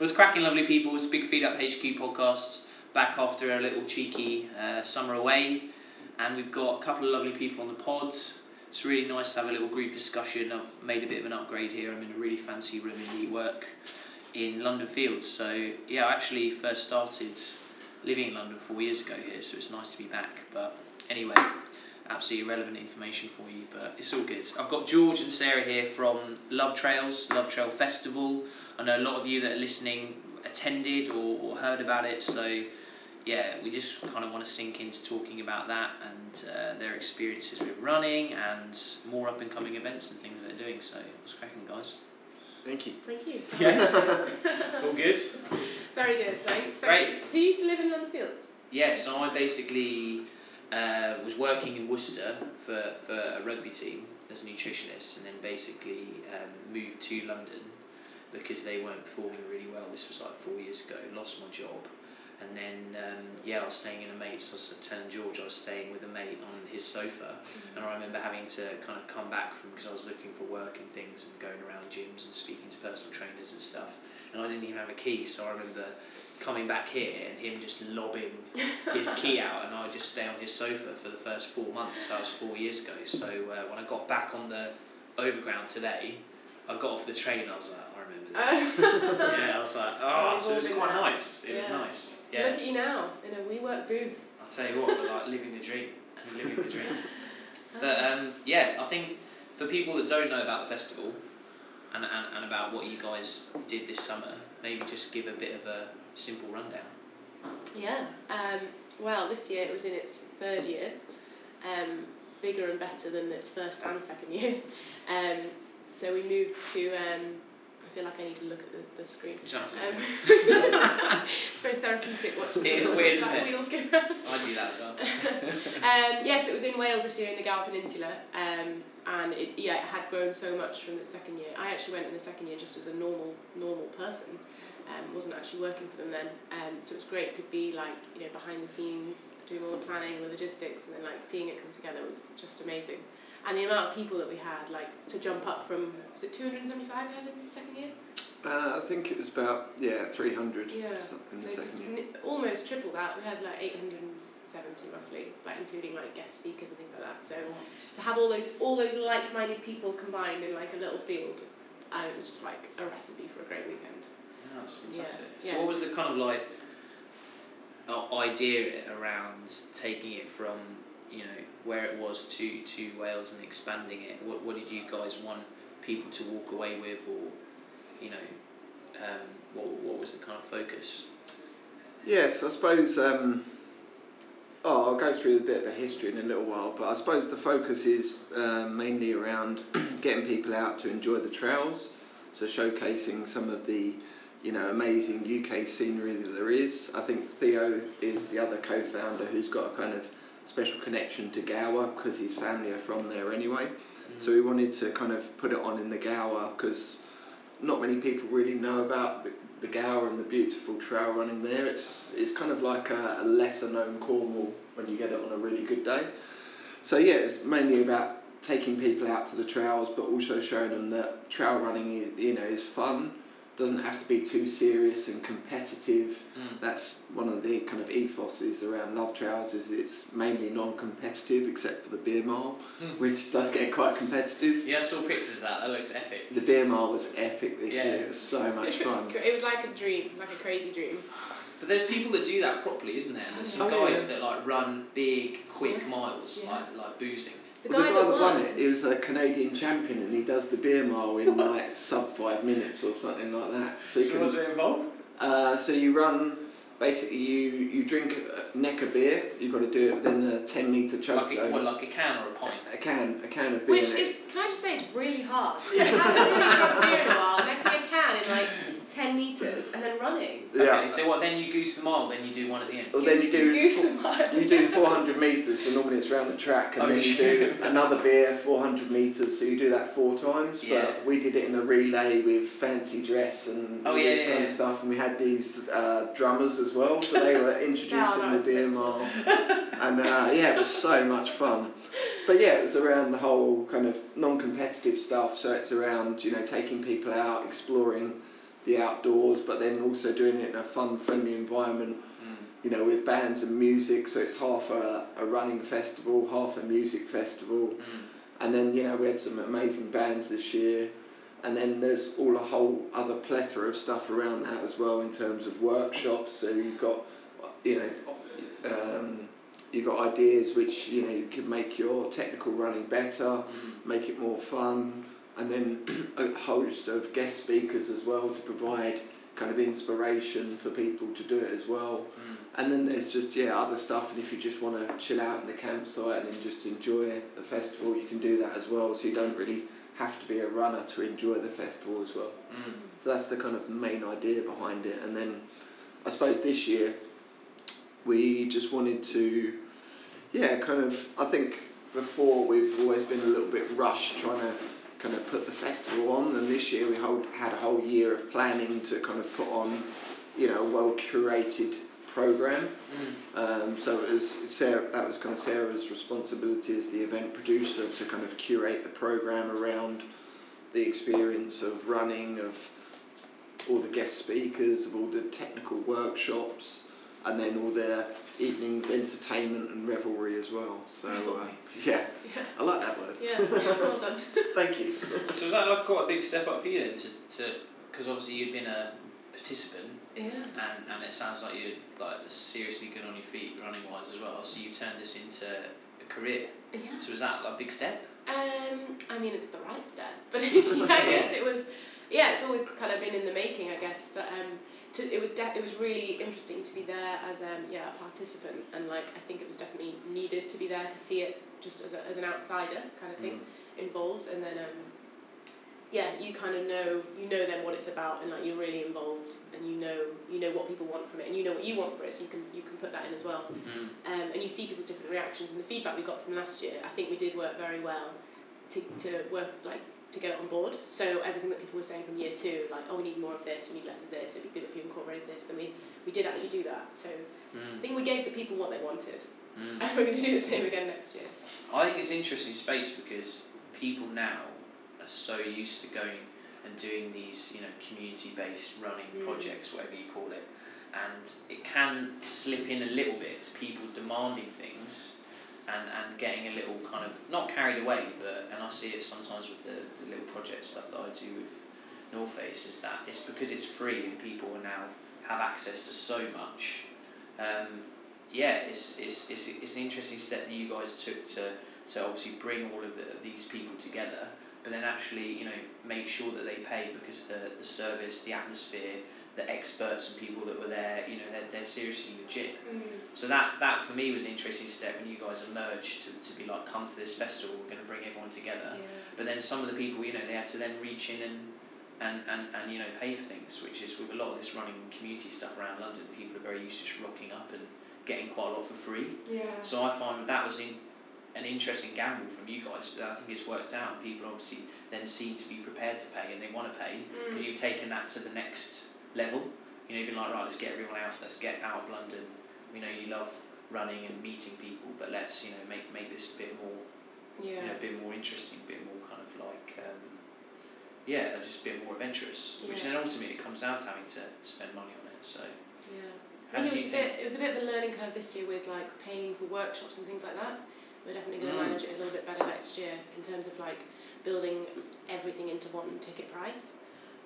was cracking, lovely people. It was Big Feed Up HQ podcast back after a little cheeky uh, summer away, and we've got a couple of lovely people on the pod. It's really nice to have a little group discussion. I've made a bit of an upgrade here. I'm in a really fancy room in WeWork in London Fields. So yeah, I actually first started living in London four years ago here, so it's nice to be back. But anyway, absolutely irrelevant information for you, but it's all good. I've got George and Sarah here from Love Trails, Love Trail Festival. I know a lot of you that are listening attended or, or heard about it, so yeah, we just kind of want to sink into talking about that and uh, their experiences with running and more up and coming events and things they're doing. So, what's cracking, guys? Thank you. Thank you. Yeah. all good. Very good, thanks. Great. Do you used to live in London Fields? Yeah, so I basically uh, was working in Worcester for, for a rugby team as a nutritionist, and then basically um, moved to London because they weren't performing really well. This was like four years ago. Lost my job, and then um, yeah, I was staying in a mate's. I was telling George I was staying with a mate on his sofa, and I remember having to kind of come back from because I was looking for work and things and going around gyms and speaking to personal trainers and stuff, and I didn't even have a key, so I remember coming back here and him just lobbing his key out and I would just stay on his sofa for the first four months. That was four years ago. So uh, when I got back on the overground today, I got off the train. I was like, this. yeah, I was like, oh, so it was quite there. nice. It was nice. Yeah. Look at you now in a WeWork booth. I'll tell you what, but like living the dream, living the dream. But um, yeah, I think for people that don't know about the festival and, and, and about what you guys did this summer, maybe just give a bit of a simple rundown. Yeah. Um, well, this year it was in its third year, um, bigger and better than its first and second year. Um, so we moved to. Um, I feel like I need to look at the, the screen. You don't have to Um, it's very therapeutic watching It is weird, isn't it? wheels go round. I do that as well. Um, yes, it was in Wales this year in the Gower Peninsula, um, and it, yeah, it had grown so much from the second year. I actually went in the second year just as a normal normal person, um, wasn't actually working for them then. Um, so it was great to be like you know behind the scenes, doing all the planning and the logistics, and then like seeing it come together was just amazing. And the amount of people that we had, like to jump up from was it 275 we had in the second year? Uh, I think it was about yeah 300 Yeah. so- in the so second to, year. n- almost triple that. We had like 870 roughly, like including like guest speakers and things like that. So to have all those all those like-minded people combined in like a little field, and it was just like a recipe for a great weekend. Yeah, that's Yeah, fantastic. So yeah. what was the kind of like uh, idea around taking it from you know where it was to to Wales and expanding it? What what did you guys want people to walk away with, or you know, um, what what was the kind of focus? Yes, I suppose. Um, oh, I'll go through a bit of a history in a little while, but I suppose the focus is um, mainly around getting people out to enjoy the trails, so showcasing some of the, you know, amazing UK scenery that there is. I think Theo is the other co-founder who's got a kind of special connection to Gower because his family are from there anyway. Mm. So we wanted to kind of put it on in the Gower because not many people really know about the, the Gower and the beautiful trail running there. It's it's kind of like a, a lesser known Cornwall when you get it on a really good day. So yeah, it's mainly about taking people out to the trails, but also showing them that trail running is, you know is fun. Doesn't have to be too serious and competitive. Mm. That's one of the kind of ethoses around Love Trails is it's mainly non-competitive except for the beer mile, Hmm. which does get quite competitive. Yeah, I saw pictures of that. That looks epic. The beer mile was epic this Yeah. year. It was so much it, was, fun. gr- it was like a dream, like a crazy dream. But there's people that do that properly, isn't there? And there's some Oh, yeah. guys that like run big, quick Yeah. miles, Yeah. like like boozing. The well, guy, the guy that, that won won, it, he was a Canadian champion, and he does the beer mile in like sub five minutes or something like that. So, you So can, what does it involve? uh, so you run. Basically, you you drink a neck of beer. You've got to do it within a ten meter choke Like a, zone. what, like a can or a pint? a can, a can of beer. Which and is, can I just say, it's really hard. I haven't really drunk beer in a while, necking a can in like 10 metres and then running. Yeah. Okay, so what? Then you goose the mile, then you do one at the end. Well, then you Goose- do goose fo- a mile. you do 400 metres, so normally it's around the track, and Oh, then you do another beer 400 metres, so you do that four times. Yeah. But we did it in a relay with fancy dress and Oh, all yeah, this yeah, kind yeah. of stuff, and we had these uh, drummers as well, so they were introducing that the was beer mile, and uh, yeah, it was so much fun. But yeah, it was around the whole kind of non-competitive stuff. So it's around you know taking people out, exploring the outdoors, but then also doing it in a fun, friendly environment. Mm. You know, with bands and music, so it's half a, a running festival, half a music festival, Mm. and then you know we had some amazing bands this year, and then there's all a whole other plethora of stuff around that as well in terms of workshops. So you've got, you know, um, you've got ideas which you know you could make your technical running better, Mm. make it more fun, and then a host of guest speakers as well to provide kind of inspiration for people to do it as well. Mm. And then there's just yeah other stuff, and if you just want to chill out in the campsite and just enjoy the festival, you can do that as well. So you don't really have to be a runner to enjoy the festival as well. Mm. So that's the kind of main idea behind it. And then I suppose this year we just wanted to, yeah, kind of. I think before we've always been a little bit rushed trying to kind of put the festival on, and this year we hold, had a whole year of planning to kind of put on, you know, a well curated program. Mm. Um, so it was Sarah, that was kind of Sarah's responsibility as the event producer to kind of curate the program around the experience of running, of all the guest speakers, of all the technical workshops, and then all the evenings entertainment and revelry as well. So uh, yeah, Yeah. I like that word. Yeah, well done. Was that like quite a big step up for you then to to because obviously you'd been a participant yeah. and and it sounds like you're like seriously good on your feet running wise as well. So you turned this into a career. Yeah. So was that like, a big step? Um, I mean, it's the right step, but yeah, I guess it was. Yeah, it's always kind of been in the making, I guess. But um, to, it was de- it was really interesting to be there as um, yeah a participant, and like I think it was definitely needed to be there to see it just as, a, as an outsider kind of thing Mm. involved, and then um, yeah, you kind of know you know then what it's about, and like you're really involved, and you know you know what people want from it, and you know what you want for it, so you can you can put that in as well. Mm. um, and you see people's different reactions and the feedback we got from last year I think we did work very well to, to work like to get it on board so everything that people were saying from year two like oh we need more of this we need less of this it'd be good if you incorporated this then we, we did actually do that so I Mm. think we gave the people what they wanted Mm. and we're going to do the same again next year I think it's an interesting space because people now are so used to going and doing these, you know, community-based running Mm. projects, whatever you call it, and it can slip in a little bit to people demanding things and, and getting a little kind of not carried away, but and I see it sometimes with the, the little project stuff that I do with North Face is that it's because it's free and people are now have access to so much. Um, yeah, it's, it's, it's, it's an interesting step that you guys took to, to obviously bring all of the, these people together, but then actually, you know, make sure that they pay because the, the service, the atmosphere, the experts and people that were there, you know, they're, they're seriously legit. Mm. So that, that for me was an interesting step when you guys emerged to, to be like, come to this festival, we're going to bring everyone together. yeah But then some of the people, you know, they had to then reach in and, and, and, and you know, pay for things, which is with a lot of this running community stuff around London, people are very used to just rocking up and getting quite a lot for free. yeah So I find that was in, an interesting gamble from you guys, but I think it's worked out, and people obviously then seem to be prepared to pay, and they want to pay because Mm. you've taken that to the next level. You know, you've been like, right, let's get everyone out, let's get out of London. We know you love running and meeting people, but let's you know make make this a bit more, yeah you know, a bit more interesting, a bit more kind of like. Um, yeah, just a bit more adventurous, which Yeah. then ultimately it comes down to having to spend money on it. So, Yeah. I think it was a bit it was a bit of a learning curve this year with like paying for workshops and things like that. We're definitely going to Mm. manage it a little bit better next year in terms of like building everything into one ticket price.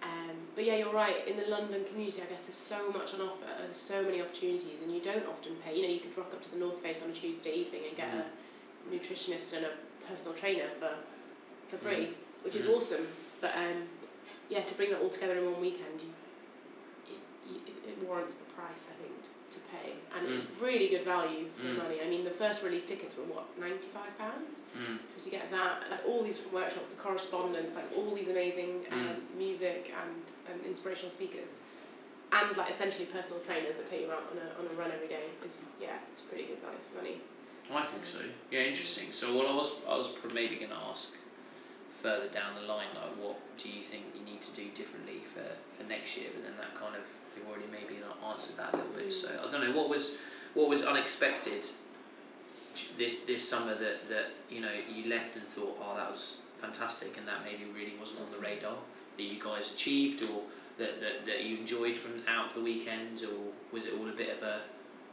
Um, but yeah, you're right. In the London community, I guess there's so much on offer, so many opportunities, and you don't often pay. You know, you could rock up to the North Face on a Tuesday evening and get Mm. a nutritionist and a personal trainer for for free, which is Mm. awesome. But um, yeah, to bring that all together in one weekend, you it, it, it warrants the price, I think, to pay, and it's really good value for Mm. money. I mean, the first release tickets were what ninety five pounds, mm, so you get that, like all these workshops, the correspondence, like all these amazing um, Mm. music and um, inspirational speakers, and like essentially personal trainers that take you out on a on a run every day is yeah, it's pretty good value for money. I think so. Yeah, interesting. So, what I was I was maybe to ask further down the line, like, what do you think you need to do differently for, for next year? But then that kind of you've already maybe answered that a little bit. So, I don't know what was what was unexpected this this summer that that you know you left and thought, oh, that was fantastic, and that maybe really wasn't on the radar that you guys achieved, or that, that, that you enjoyed from out of the weekend, or was it all a bit of a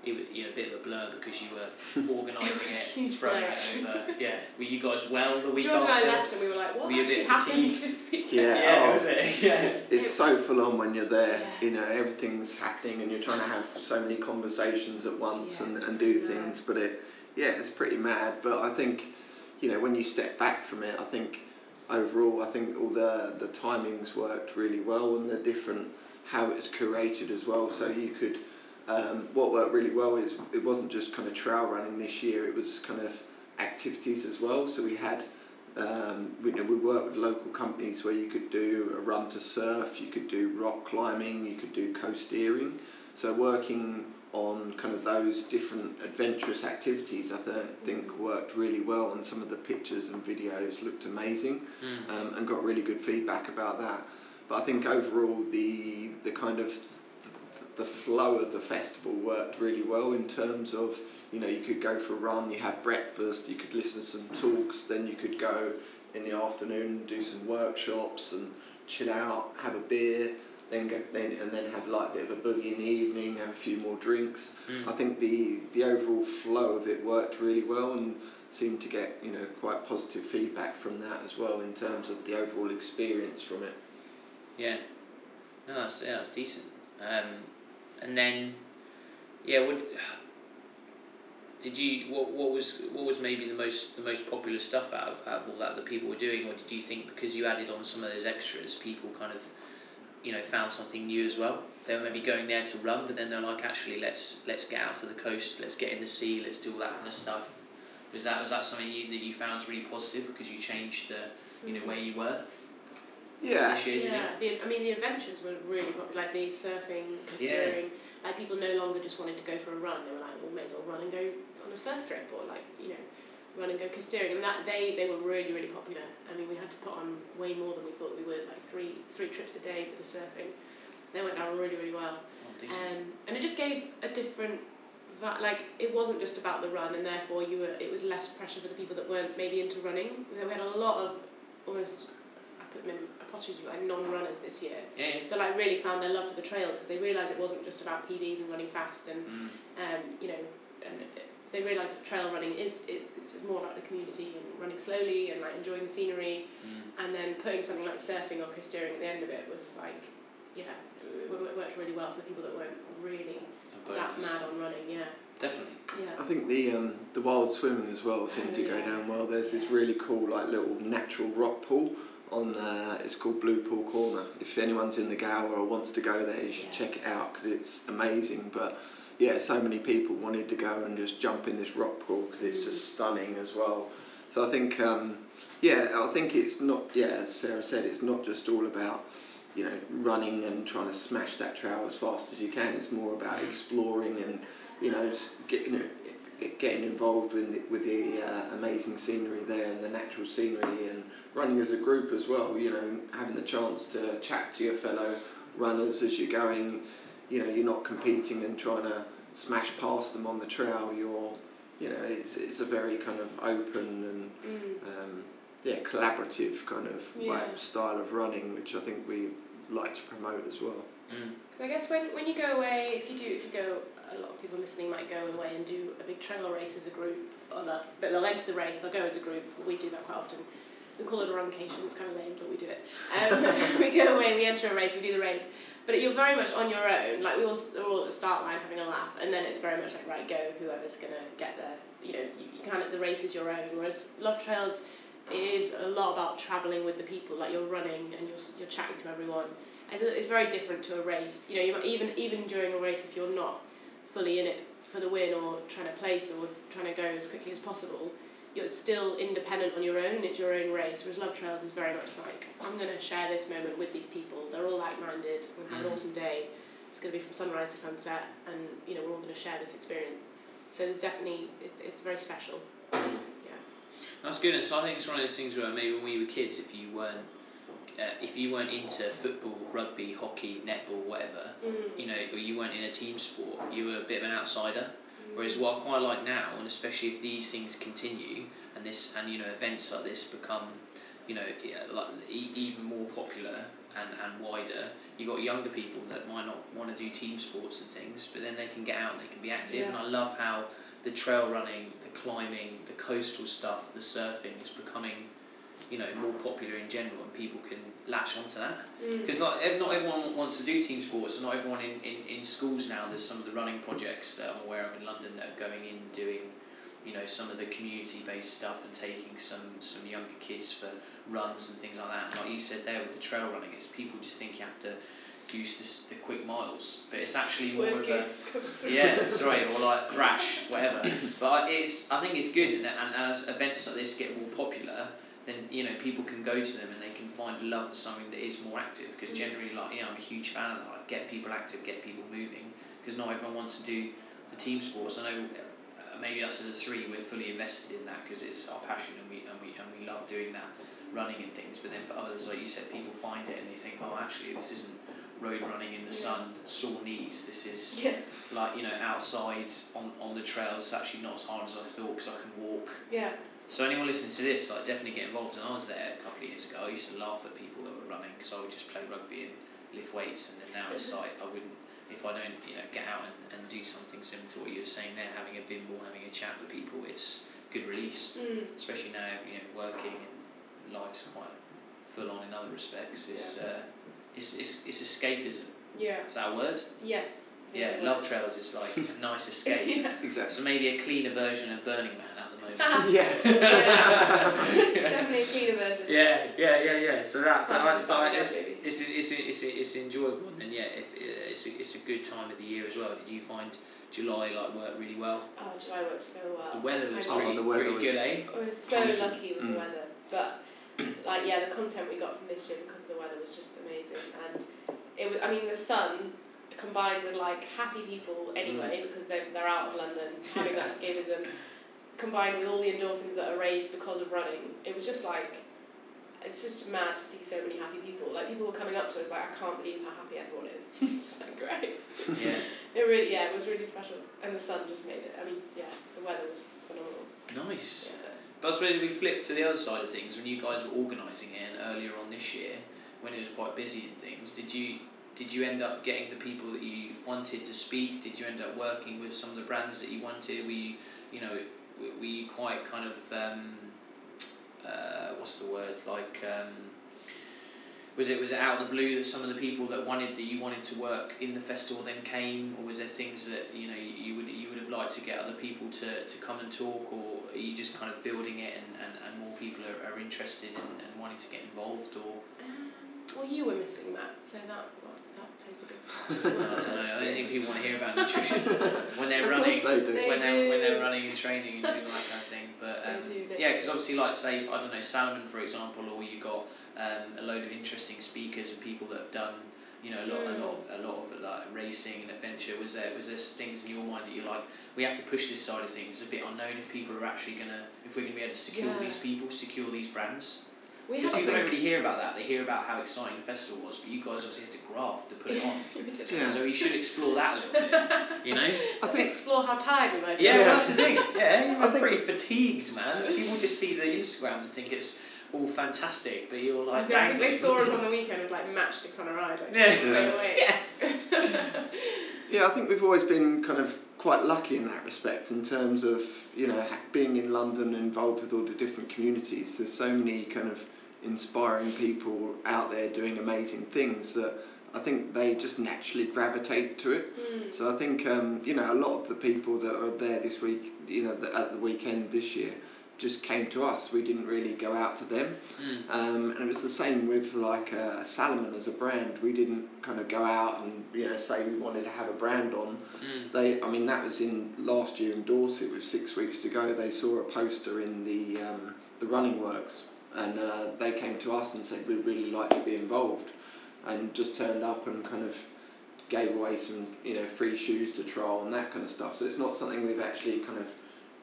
it was, you know, a bit of a blur because you were organising It was it, huge throwing blur, it over. Yeah, were you guys well the week George and I after? left and we were like, what Were you a actually bit happened fatigued? this weekend? Yeah. Yeah, Oh. was it? Yeah. It's so full on when you're there. Yeah. You know, everything's happening and you're trying to have so many conversations at once Yeah, and, and do pretty mad. things. But it, yeah, it's pretty mad. But I think, you know, when you step back from it, I think overall, I think all the the timings worked really well and the different how it's curated as well. So you could. Um, what worked really well is it wasn't just kind of trail running this year. It was kind of activities as well. So we had um, we, you know, we work with local companies where you could do a run to surf, you could do rock climbing, you could do coasteering. So working on kind of those different adventurous activities, I th- think worked really well, and some of the pictures and videos looked amazing, Mm. um, and got really good feedback about that. But I think overall the the kind of the flow of the festival worked really well in terms of you know you could go for a run, you have breakfast, you could listen to some talks, then you could go in the afternoon do some workshops and chill out, have a beer, then go then and then have like a bit of a boogie in the evening, have a few more drinks. Mm. I think the the overall flow of it worked really well and seemed to get you know quite positive feedback from that as well in terms of the overall experience from it. Yeah. No, that's yeah, that's decent. Um, and then, yeah, would did you what what was what was maybe the most the most popular stuff out of, out of all that that people were doing, or did you think because you added on some of those extras, people kind of you know found something new as well? They were maybe going there to run, but then they're like, actually, let's let's get out to the coast, let's get in the sea, let's do all that kind of stuff. Was that was that something you, that you found was really positive because you changed the you know mm. where you were Yeah. this year? do you think? Yeah, the, I mean the adventures were really popular, like the surfing, steering. Like people no longer just wanted to go for a run; they were like, "Well, may as well run and go on a surf trip, or like you know, run and go coasteering." And that they they were really really popular. I mean, we had to put on way more than we thought we would, like three three trips a day for the surfing. They went down really really well, Oh, decent. um, and it just gave a different. va- Like it wasn't just about the run, and therefore you were. It was less pressure for the people that weren't maybe into running. We we had a lot of almost. I put them in apostrophes like non-runners this year yeah, yeah. that like really found their love for the trails because they realised it wasn't just about PBs and running fast and Mm. um, you know and they realised that trail running is it, it's more about the community and running slowly and like enjoying the scenery Mm. and then putting something like surfing or coasteering at the end of it was like yeah it, worked really well for the people that weren't really that mad on running yeah Definitely. yeah I think the um, the wild swimming as well seemed Oh, to go yeah. down well. There's this really cool like little natural rock pool on uh, it's called Blue Pool Corner. If anyone's in the Gower or wants to go there, you should Yeah. check it out because it's amazing. But yeah, so many people wanted to go and just jump in this rock pool because it's just stunning as well. So I think um, yeah, I think it's not yeah as Sarah said, it's not just all about you know running and trying to smash that trail as fast as you can. It's more about Mm. exploring and you know just getting it getting involved with the, with the uh, amazing scenery there and the natural scenery and running as a group as well you know having the chance to chat to your fellow runners as you're going you know you're not competing and trying to smash past them on the trail you're you know it's, it's a very kind of open and mm. um, yeah collaborative kind of Yeah. like style of running which I think we like to promote as well Mm. I guess when, when you go away, if you do, if you go, a lot of people listening might go away and do a big trail race as a group, or they'll, but they'll enter the race, they'll go as a group. We do that quite often. We call it a runcation. It's kind of lame, but we do it. Um, we go away, we enter a race, we do the race, but you're very much on your own. Like we all, we're all at the start line having a laugh, and then it's very much like right, go, whoever's gonna get there. You know, you, you kind of the race is your own. Whereas Love Trails is a lot about traveling with the people. Like you're running and you're you're chatting to everyone. It's, it's very different to a race. You know, you might, even even during a race, if you're not fully in it for the win or trying to place or trying to go as quickly as possible, you're still independent on your own it's your own race. Whereas Love Trails is very much like I'm going to share this moment with these people. They're all like-minded. We're going to have an Mm. awesome day. It's going to be from sunrise to sunset, and you know we're all going to share this experience. So there's definitely it's it's very special. Yeah. That's good. And so I think it's one of those things where maybe when we were kids, if you weren't uh, if you weren't into football, rugby, hockey, netball, whatever, Mm. you know, or you weren't in a team sport, you were a bit of an outsider. Whereas what I quite like now, and especially if these things continue, and this and you know events like this become, you know, e- like e- even more popular, and, and wider. You've got younger people that might not want to do team sports and things, but then they can get out and they can be active. Yeah. And I love how the trail running, the climbing, the coastal stuff, the surfing is becoming, you know, more popular in general, and people can latch onto that. Mm. Because not not everyone wants to do team sports, and not everyone in, in, in schools now. There's some of the running projects that I'm aware of in London that are going in doing, you know, some of the community-based stuff and taking some some younger kids for runs and things like that. And like you said there with the trail running, it's people just think you have to goose the, the quick miles, but it's actually more of a goose come through. yeah, sorry, or like thrash, whatever. But I- it's, I think it's good, and, and as events like this get more popular, then you know people can go to them and they can find a love for something that is more active. Because Mm. generally, like you know, I'm a huge fan of that. Like, get people active, get people moving. Because not everyone wants to do the team sports. I know uh, maybe us as a three, we're fully invested in that because it's our passion and we and we and we love doing that, running and things. But then for others, like you said, people find it and they think, oh, actually, this isn't road running in the Yeah. sun, sore knees. This is Yeah, like you know outside on, on the trails it's actually not as hard as I thought because I can walk yeah, so anyone listening to this like definitely get involved. And I was there a couple of years ago. I used to laugh at people that were running because I would just play rugby and lift weights and then now it's like I wouldn't if I don't you know get out and, and do something similar to what you were saying there having a bimble having a chat with people it's good release. Mm. especially now you know working and life's quite full on in other respects. It's uh, it's, it's, it's escapism. Yeah, is that a word? Yes. yeah love trails is like a nice escape. Yeah. Exactly. so maybe a cleaner version of Burning Man at the yeah. Definitely a cleaner version. yeah, yeah, yeah, yeah. So that, but, Time I, for but summing I, up, it's, it's, it's, it's, it's enjoyable, and then yeah, if, it's a, it's a good time of the year as well. Did you find July like worked really well? Oh, July worked so well. The weather was I Oh, pretty, the weather pretty was- good, eh? I was so Pumping. lucky with the Mm. weather, but like yeah, the content we got from this year because of the weather was just amazing, and it was. I mean, the sun combined with like happy people anyway because they're they're out of London having that escapism, combined with all the endorphins that are raised because of running, it was just like. It's just mad to see so many happy people. Like people were coming up to us like, I can't believe how happy everyone is. It's just like great. Yeah, It really, yeah, it was really special, and the sun just made it. I mean, yeah, the weather was phenomenal. nice. Yeah. But I suppose if we flip to the other side of things, when you guys were organising it and earlier on this year, when it was quite busy and things, did you did you end up getting the people that you wanted to speak? Did you end up working with some of the brands that you wanted? Were you, you know, were, were you quite kind of um, uh, what's the word like? Um, was it was it out of the blue that some of the people that wanted that you wanted to work in the festival then came, or was there things that you know you, you would you would have liked to get other people to, to come and talk, or are you just kind of building it and, and, and more people are, are interested and, and wanting to get involved, or Um, well, you were missing that, so that that plays a big part. I don't know. I don't think people want to hear about nutrition when they're Of running. they do. When they're when they're running and training and doing all that kind of thing. But um, do yeah, because obviously, like say, I don't know, Salomon for example, or you got um, a load of interesting speakers and people that have done, you know, a lot, a lot of a lot of like racing and adventure. Was there was there things in your mind that you're like, we have to push this side of things? It's a bit unknown if people are actually gonna, if we're gonna be able to secure Yeah. these people, secure these brands. We Because had people don't really hear about that. They hear about how exciting the festival was, but you guys obviously had to graft to put it on. Yeah. So you should explore that a little bit. You know. I to think explore how tired we might be. Yeah, Yeah. well, that's the thing. Yeah, you're I think- pretty fatigued, man. People just see the Instagram and think it's all fantastic, but you're like, was gonna- I think they dangling. saw us on the weekend with like matchsticks on our eyes, like Yeah. just stay away. Yeah, I think we've always been kind of quite lucky in that respect in terms of you know ha- being in London and involved with all the different communities. There's so many kind of inspiring people out there doing amazing things that I think they just naturally gravitate to it. Mm. So I think um, you know a lot of the people that are there this week, you know, the, at the weekend this year, just came to us. We didn't really go out to them. Mm. Um, and it was the same with like uh, Salomon as a brand. We didn't kind of go out and you know say we wanted to have a brand on. Mm. They, I mean, that was in last year in Dorset with six weeks to go. They saw a poster in the um, the running works, and uh, they came to us and said we'd really like to be involved, and just turned up and kind of gave away some you know free shoes to trial and that kind of stuff. So it's not something we've actually kind of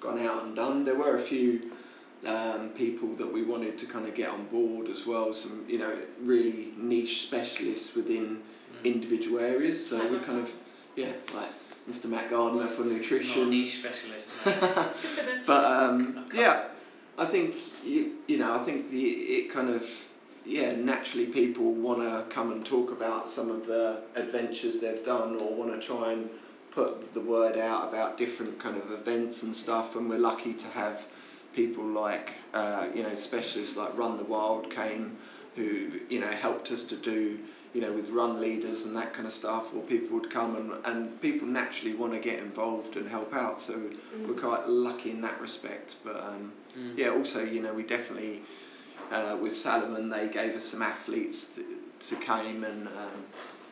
gone out and done. There were a few um, people that we wanted to kind of get on board as well. Some you know really niche specialists within Mm. individual areas. So we kind of yeah like Mr Matt Gardner for Not a nutrition. niche specialist. No. but um, yeah, I think you, you know I think the it kind of yeah, naturally people want to come and talk about some of the adventures they've done or want to try and put the word out about different kind of events and stuff. And we're lucky to have people like, uh, you know, specialists like Run the Wild came who, you know, helped us to do, you know, with run leaders and that kind of stuff, or people would come and, and people naturally want to get involved and help out. So mm. we're quite lucky in that respect. But um, mm. yeah, also, you know, we definitely, uh, with Salomon, they gave us some athletes to, to came and, um,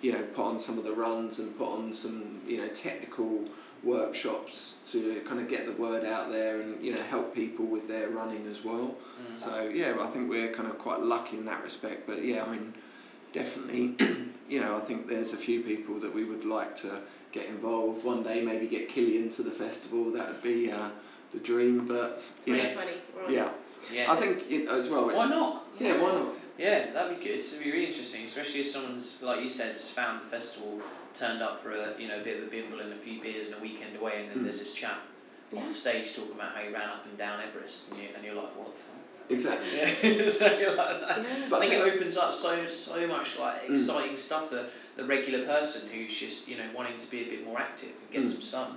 you know, put on some of the runs and put on some, you know, technical workshops to kind of get the word out there and you know help people with their running as well. Mm. So yeah, I think we're kind of quite lucky in that respect. But yeah, I mean, definitely, you know, I think there's a few people that we would like to get involved one day. Maybe get Kilian to the festival. That would be uh, the dream. But you 2020. Know, yeah. Yeah. I think you know, as well. Why not? Yeah, yeah, why not? Yeah, that'd be good. It'd be really interesting, especially if someone's like you said, just found the festival, turned up for a you know a bit of a bimble and a few beers and a weekend away, and then mm. there's this chap yeah. on stage talking about how he ran up and down Everest, and, you, and you're like, what the fuck? Exactly. Yeah. so you're like that. Yeah. But I think it opens up so so much like mm. exciting mm. stuff for the regular person who's just you know wanting to be a bit more active and get mm. some sun.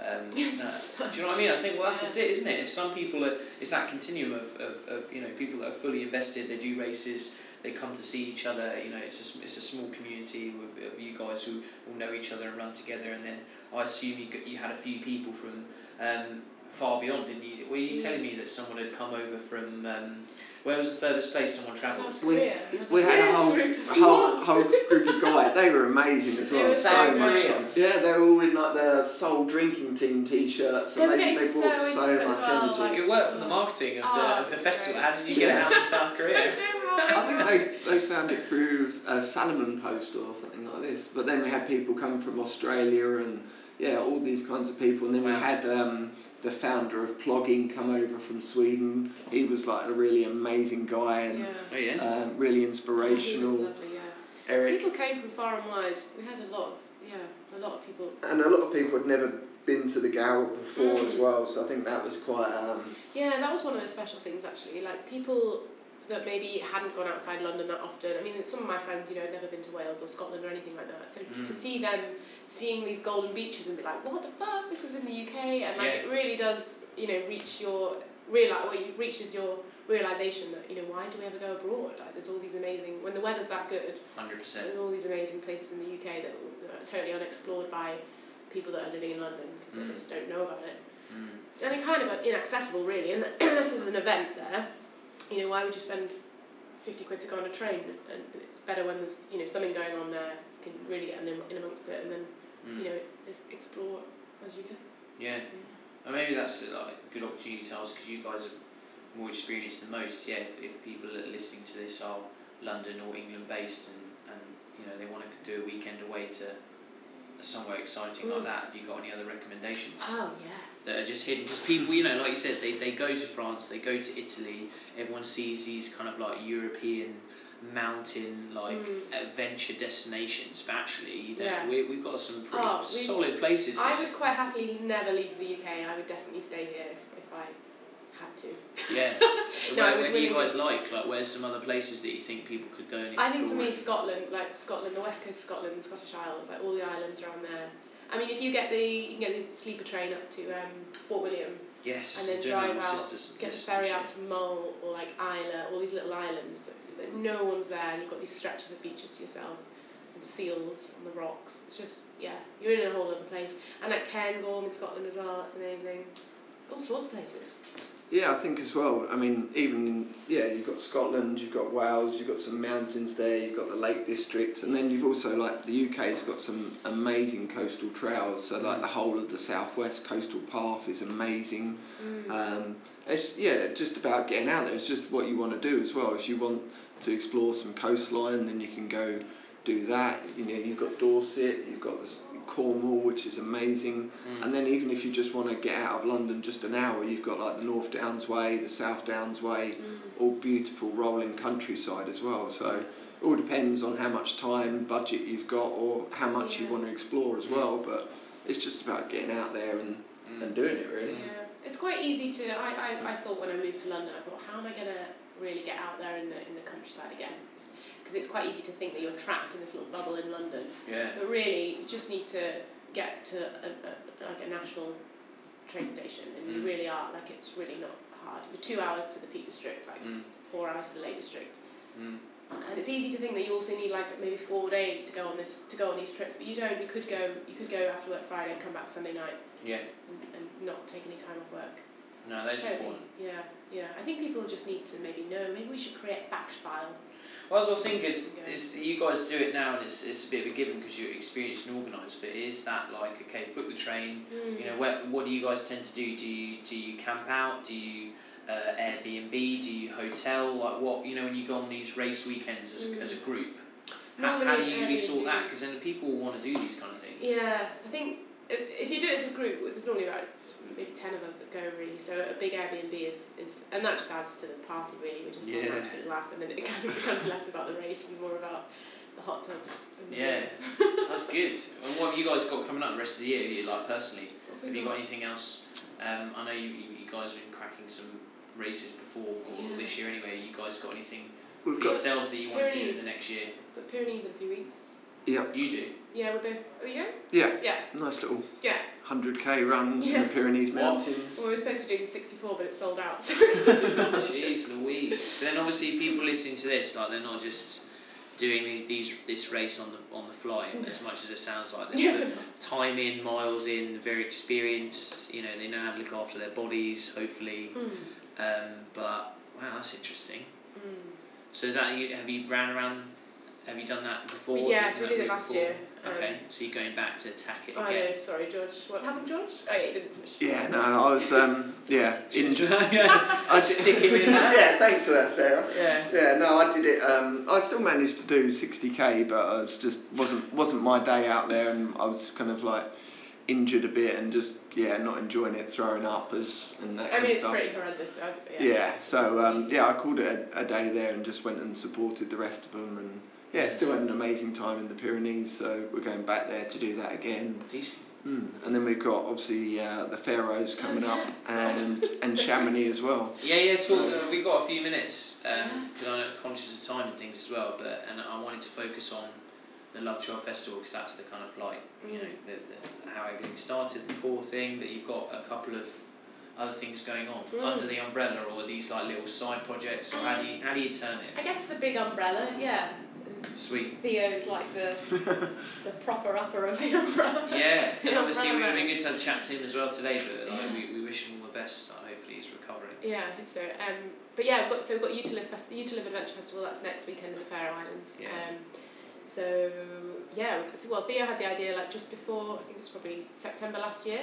Um, no. Do you know what I mean? I think well that's yeah. just it, isn't it? It's some people are it's that continuum of, of, of you know people that are fully invested. They do races. They come to see each other. You know, it's a, it's a small community with, of you guys who all know each other and run together. And then I assume you you had a few people from um, far beyond, didn't you? Were you telling me that someone had come over from um, where was the furthest place someone travelled? South We, we had yes. a whole, whole, whole group of guys. They were amazing as well. So much fun. Yeah, they were all in like the Soul Drinking Team T-shirts, and they, they, they brought so, so much well, energy. Like, Good work from the marketing of the, oh, of the festival. Great. How did you get it out to South Korea? I think they, they found it through a Salomon post or something like this. But then we had people come from Australia and yeah, all these kinds of people. And then wow. we had um, the founder of Plogging come over from Sweden. He was like a really amazing guy and yeah. Oh, yeah. um, really inspirational. Oh, lovely, yeah. Eric. People came from far and wide. We had a lot of yeah, a lot of people. And a lot of people had never been to the Gower before mm. as well, so I think that was quite. Um, yeah, that was one of the special things actually. Like people that maybe hadn't gone outside London that often. I mean, some of my friends, you know, had never been to Wales or Scotland or anything like that. So mm. to see them seeing these golden beaches and be like, what the fuck, this is in the UK, and like yeah. it really does, you know, reach your realize, or it reaches your realization that you know why do we ever go abroad? Like there's all these amazing when the weather's that good. Hundred percent. There's all these amazing places in the UK that are totally unexplored by people that are living in London because mm. they just don't know about it. Mm. And they're kind of inaccessible, really. And unless there's an event there, you know, why would you spend 50 quid to go on a train? And it's better when there's, you know, something going on there. You can really get in, in amongst it and then, mm. you know, explore as you go. Yeah. yeah. And maybe that's like a good opportunity to ask because you guys have more experience than most. Yeah, if, if people that are listening to this are London or England based and, and you know they want to do a weekend away to somewhere exciting mm. like that, have you got any other recommendations? Oh yeah. That are just hidden because people, you know, like you said, they, they go to France, they go to Italy. Everyone sees these kind of like European mountain like mm. adventure destinations, but actually, yeah. we, we've got some pretty oh, solid places. I would quite happily never leave the UK. I would definitely stay here if, if I had to. Yeah. So no, where, where do you guys like? Like, where's some other places that you think people could go and explore? I think for me, Scotland, like Scotland, the west coast of Scotland, Scottish Isles, like all the islands around there. I mean, if you get the you can get the sleeper train up to um, Fort William. Yes. And then drive out, get the ferry out to Mull or like Islay, all these little islands that, that no one's there, and you've got these stretches of beaches to yourself and seals on the rocks. It's just yeah, you're in a whole other place. And at Cairngorm in Scotland as well, that's amazing. All sorts of places. Yeah, I think as well. I mean, even in, yeah, you've got Scotland, you've got Wales, you've got some mountains there, you've got the Lake District, and then you've also like the UK's got some amazing coastal trails. So like the whole of the southwest coastal path is amazing. Mm. Um, it's yeah, just about getting out there. It's just what you want to do as well. If you want to explore some coastline, then you can go do that. You know, you've got Dorset, you've got the Cornwall, which is amazing. Mm. And then even if you just want to get out of London just an hour, you've got like the North Downs Way, the South Downs Way, mm. all beautiful rolling countryside as well. So it all depends on how much time, budget you've got, or how much yeah. you want to explore as well. Mm. But it's just about getting out there and, mm. and doing it really. Yeah, it's quite easy to. I, I, I thought when I moved to London, I thought, how am I going to really get out there in the in the countryside again. Because it's quite easy to think that you're trapped in this little bubble in London. Yeah. But really, you just need to get to a, a, like a national train station, and you Mm. really are like it's really not hard. You're two hours to the Peak District, like Mm. four hours to the Lake District, Mm. and it's easy to think that you also need like maybe four days to go on this to go on these trips, but you don't. You could go you could go after work Friday and come back Sunday night Yeah. and, and not take any time off work. No, that's Totally. important. Yeah, yeah. I think people just need to maybe know. Maybe we should create a fact file. Well, as I was thinking, is, is you guys do it now, and it's, it's a bit of a given because you're experienced and organised. But is that like okay? Book the train. Mm. You know, where, what do you guys tend to do? Do you do you camp out? Do you uh, Airbnb? Do you hotel? Like what? You know, when you go on these race weekends as a, Mm. as a group, how, how do you usually sort that? Because then the people will want to do these kind of things. Yeah, I think if, if you do it as a group, there's normally about maybe ten of us that go really. So a big Airbnb is, is and that just adds to the party really. We just have Yeah. an absolute laugh, and then it kind of becomes less about the race and more about the hot tubs. And Yeah. That's good. And what have you guys got coming up the rest of the year? You like personally? What Have you got anything else? Um, I know you, you, you guys have been cracking some races before, or Yeah. this year anyway. You guys got anything We've for got yourselves that you want to do in the next year? The Pyrenees in a few weeks. Yeah you do. Yeah, we're both. Are you going? yeah, Yeah, nice little yeah. 100k run in the Pyrenees Mountains. Well, we were supposed to be doing 64, but it's sold out. So Jeez Louise. But then obviously people listening to this, like they're not just doing these, these this race on the on the fly, and as much as it sounds like they Yeah, time in, miles in, very experienced. You know, they know how to look after their bodies, hopefully. Mm, Um, but wow, that's interesting. mm. So is that you? Have you ran around? Have you done that before? We- yeah, so we did it last before? year, um, Okay, so you're going back to attack it again. Oh, I again. know. Sorry, George. What happened, George? Oh yeah, you didn't finish. Yeah, no, I was um, yeah injured. yeah, I stick him in that. yeah, thanks for that, Sarah. Yeah. Yeah, no, I did it. Um, I still managed to do 60k, but I was just wasn't wasn't my day out there, and I was kind of like injured a bit and just yeah not enjoying it, throwing up as and that I kind mean, of it's stuff. pretty horrendous. So, yeah. Yeah, so um, yeah, I called it a, a day there and just went and supported the rest of them, and yeah, still had an amazing time in the Pyrenees. So we're going back there to do that again. Decent. Mm. And then we've got obviously uh, the Faroes Oh, coming up and and Chamonix as well. Yeah, yeah. Talk. So- Uh, we've got a few minutes Yeah. because I'm conscious of time and things as well. But and I wanted to focus on the Love Trails Festival because that's the kind of like you know the, the, how everything started, the core thing. But you've got a couple of other things going on Mm. under the umbrella, or these like little side projects, or how do you how do you term it? I guess the big umbrella, yeah. Sweet. Theo's like the the proper upper of the umbrella. Yeah, and obviously it would umbrella have been man. good to have chat to him as well today. But like Yeah. we, we wish him all the best. Hopefully he's recovering. Yeah, I hope so. Um, but yeah, we've got so we've got Utilive Fest- Utilive Adventure Festival. That's next weekend in the Faroe Islands. Yeah. Um, so yeah, well Theo had the idea like just before I think it was probably September last year,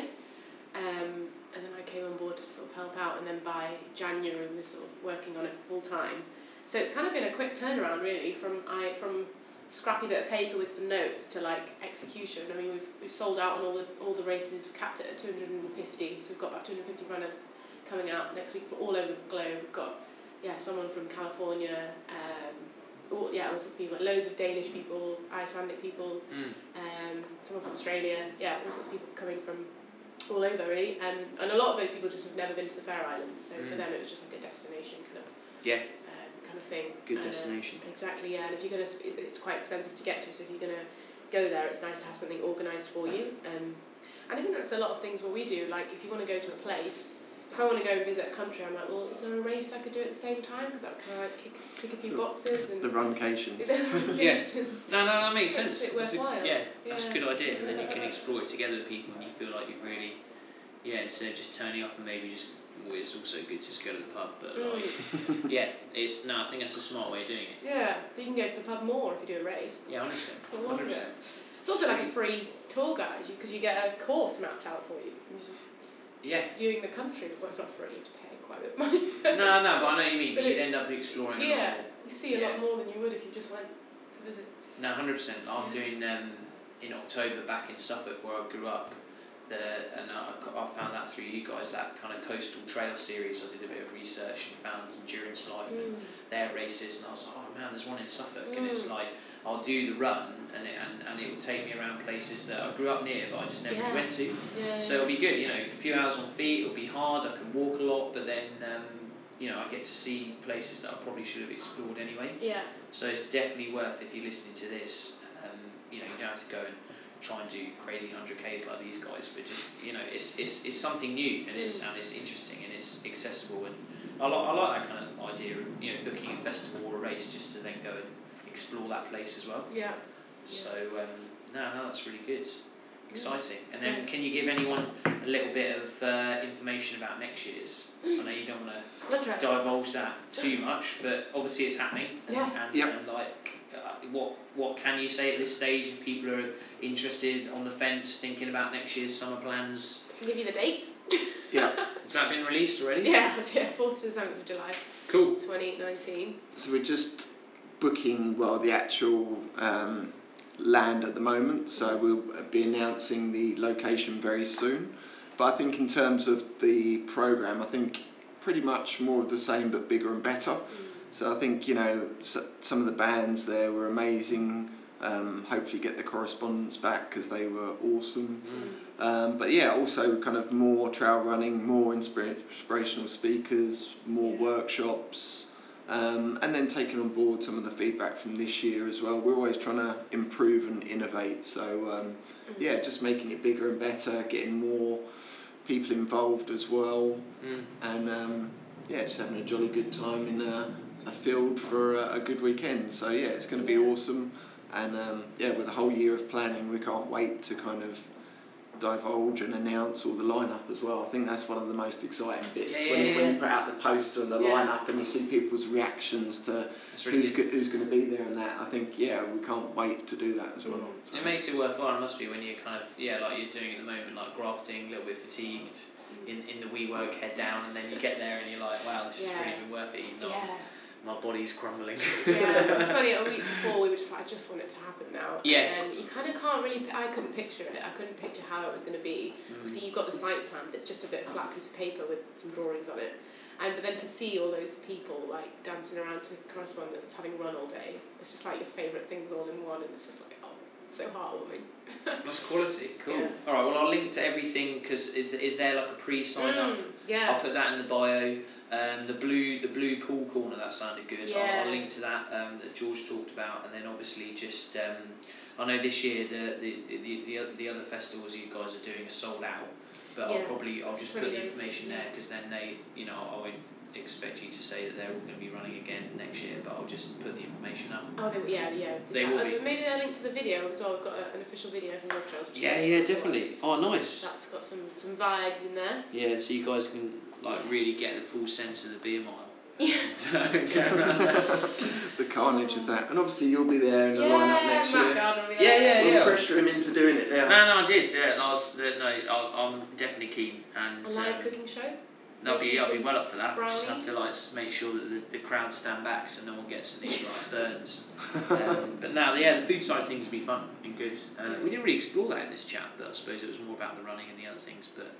um, and then I came on board to sort of help out, and then by January we were sort of working on it full time. So it's kind of been a quick turnaround really from I from scrappy bit of paper with some notes to like execution. I mean we've we've sold out on all the all the races, we've capped it at 250, so we've got about 250 runners coming out next week for all over the globe. We've got yeah someone from California, um, all, yeah all sorts of people, like loads of Danish people, Icelandic people, Mm. um, someone from Australia, yeah all sorts of people coming from all over really, um, and a lot of those people just have never been to the Faroe Islands, so for Mm. them it was just like a destination kind of Yeah. um, kind of thing. Good Uh, destination. exactly, yeah. And if you're gonna, it's quite expensive to get to. So if you're gonna go there, it's nice to have something organised for you. Um, and I think that's a lot of things what we do. Like if you want to go to a place, if I want to go and visit a country, I'm like, well, is there a race I could do at the same time? Because that would kind of like kick, tick a few boxes and The runcations. Yes. No, no, that makes Makes sense. it That's a- worthwhile. yeah, that's a good idea. And then you can explore it together with people, and you feel like you've really, yeah, instead of just turning up and maybe just. Well, it's also good to just go to the pub, but like, Mm. yeah, it's no. I think that's a smart way of doing it. Yeah, but you can go to the pub more if you do a race. Yeah, hundred percent. For longer. It's also like a free tour guide because you get a course mapped out for you. You're just Yeah. viewing the country. Well, it's not free. You have to pay quite a bit of money. No, no, but I know what you mean. But But you'd end up exploring a yeah, more. you see a Yeah. lot more than you would if you just went to visit. No, hundred percent. I'm Yeah. doing um, in October back in Suffolk where I grew up. The and I, I found that through you guys that kind of coastal trail series. I did a bit of research and found Endurancelife and Mm. their races, and I was like, oh man, there's one in Suffolk, and it's Mm. like I'll do the run, and it and, and it will take me around places that I grew up near, but I just never really went to. Yeah. So it'll be good, you know, a few hours on feet. It'll be hard. I can walk a lot, but then um, you know I get to see places that I probably should have explored anyway. Yeah. So it's definitely worth if you're listening to this. Um, you know, you don't have to go and try and do crazy 100ks like these guys, but just you know, it's it's, it's something new and it's Mm. and it's interesting and it's accessible and I like I like that kind of idea of you know booking a festival or a race just to then go and explore that place as well. Yeah. So um, no, no, that's really good, exciting. And then can you give anyone a little bit of uh, information about next year's? I know you don't want to divulge that too much, but obviously it's happening. And, Yeah. and, Yep. and like, what what can you say at this stage if people are interested on the fence, thinking about next year's summer plans? I can give you the dates. Yeah. Has that been released already? yeah, I was here 4th to the 7th of July, Cool. 2019. So we're just booking well the actual um, land at the moment. So we'll be announcing the location very soon. But I think in terms of the program, I think pretty much more of the same but bigger and better. So I think you know some of the bands there were amazing. Um, hopefully get the Correspondents back because they were awesome. Mm. Um, but yeah, also kind of more trail running, more inspira- inspirational speakers, more Yeah. workshops, um, and then taking on board some of the feedback from this year as well. We're always trying to improve and innovate. So um, yeah, just making it bigger and better, getting more people involved as well, Mm. and um, yeah, just having a jolly good time in a, a field for a, a good weekend. So yeah, it's going to be Yeah. awesome. And um, yeah, with a whole year of planning, we can't wait to kind of divulge and announce all the lineup as well. I think that's one of the most exciting bits Yeah, when, yeah, you, when you put out the poster and the Yeah. lineup and you see people's reactions to really who's good. go- who's going to be there and that. I think yeah, we can't wait to do that as well. Mm. So- It makes it worthwhile. It must be when you're kind of yeah, like you're doing at the moment, like grafting, a little bit fatigued in, in the wee work, head down, and then you get there and you're like, wow, this has really been worth it, even though Yeah. My body's crumbling. yeah, it was funny. A week before, we were just like, I just want it to happen now. Yeah. And then you kind of can't really. I couldn't picture it. I couldn't picture how it was going to be. Mm. Obviously, you've got the site plan, but it's just a bit of flat piece of paper with some drawings on it. And but then to see all those people like dancing around to Correspondents, having run all day, it's just like your favourite things all in one, and it's just like, oh, so heartwarming. That's quality. Cool. Yeah. All right. Well, I'll link to everything because is is there like a pre-sign up? Mm, yeah. I'll put that in the bio. Um, the blue the blue pool corner that sounded good. I'll, I'll link to that um, that George talked about, and then obviously just um, I know this year the the, the, the the other festivals you guys are doing are sold out, but I'll probably I'll just put the information there because then they you know I won't expect you to say that they're all going to be running again next year, but I'll just put the information up. Oh, they, yeah, yeah. They that. will be. Maybe they'll link to the video as well. We've got a, an official video from Road Trails. Yeah, yeah, cool watch. definitely. Oh, nice. That's got some some vibes in there. Yeah, so you guys can like really get the full sense of the beer mile. Yeah. And, go around that. the carnage of that, and obviously you'll be there in the yeah, lineup next Matt year. Gardner will be Yeah, there. yeah, We'll yeah. pressure him into doing it now. No, no, I did. Yeah, last. Uh, no, I'll, I'm definitely keen. And A live um, cooking show. That'll be. making I'll be well up for that. Just have to like make sure that the, the crowd stand back so no one gets any like burns. Um, but now, yeah, the food side of things will be fun and good. Uh, we didn't really explore that in this chat, but I suppose it was more about the running and the other things. But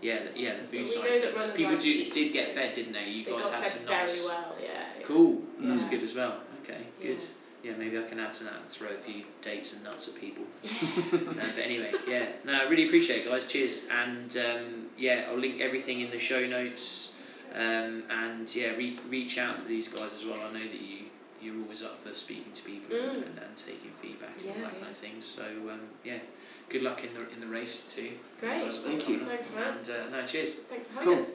yeah, the, yeah, the food side of things. People like do, eat, did get fed, didn't they? You they guys got had fed some very nice. well. Yeah. yeah. Cool. That's good as well. Okay, good. Yeah. Yeah, maybe I can add to that and throw a few dates and nuts at people. Yeah. Uh, but anyway, yeah, no, I really appreciate it, guys. Cheers, and um, yeah, I'll link everything in the show notes, um, and yeah, re- reach out to these guys as well. I know that you you're always up for speaking to people and, Mm. and, and taking feedback and all that yeah. kind of thing. So um, yeah, good luck in the in the race too. Great. guys have got Thank you. Thanks, man. And uh, no, cheers. Thanks for having Cool. us.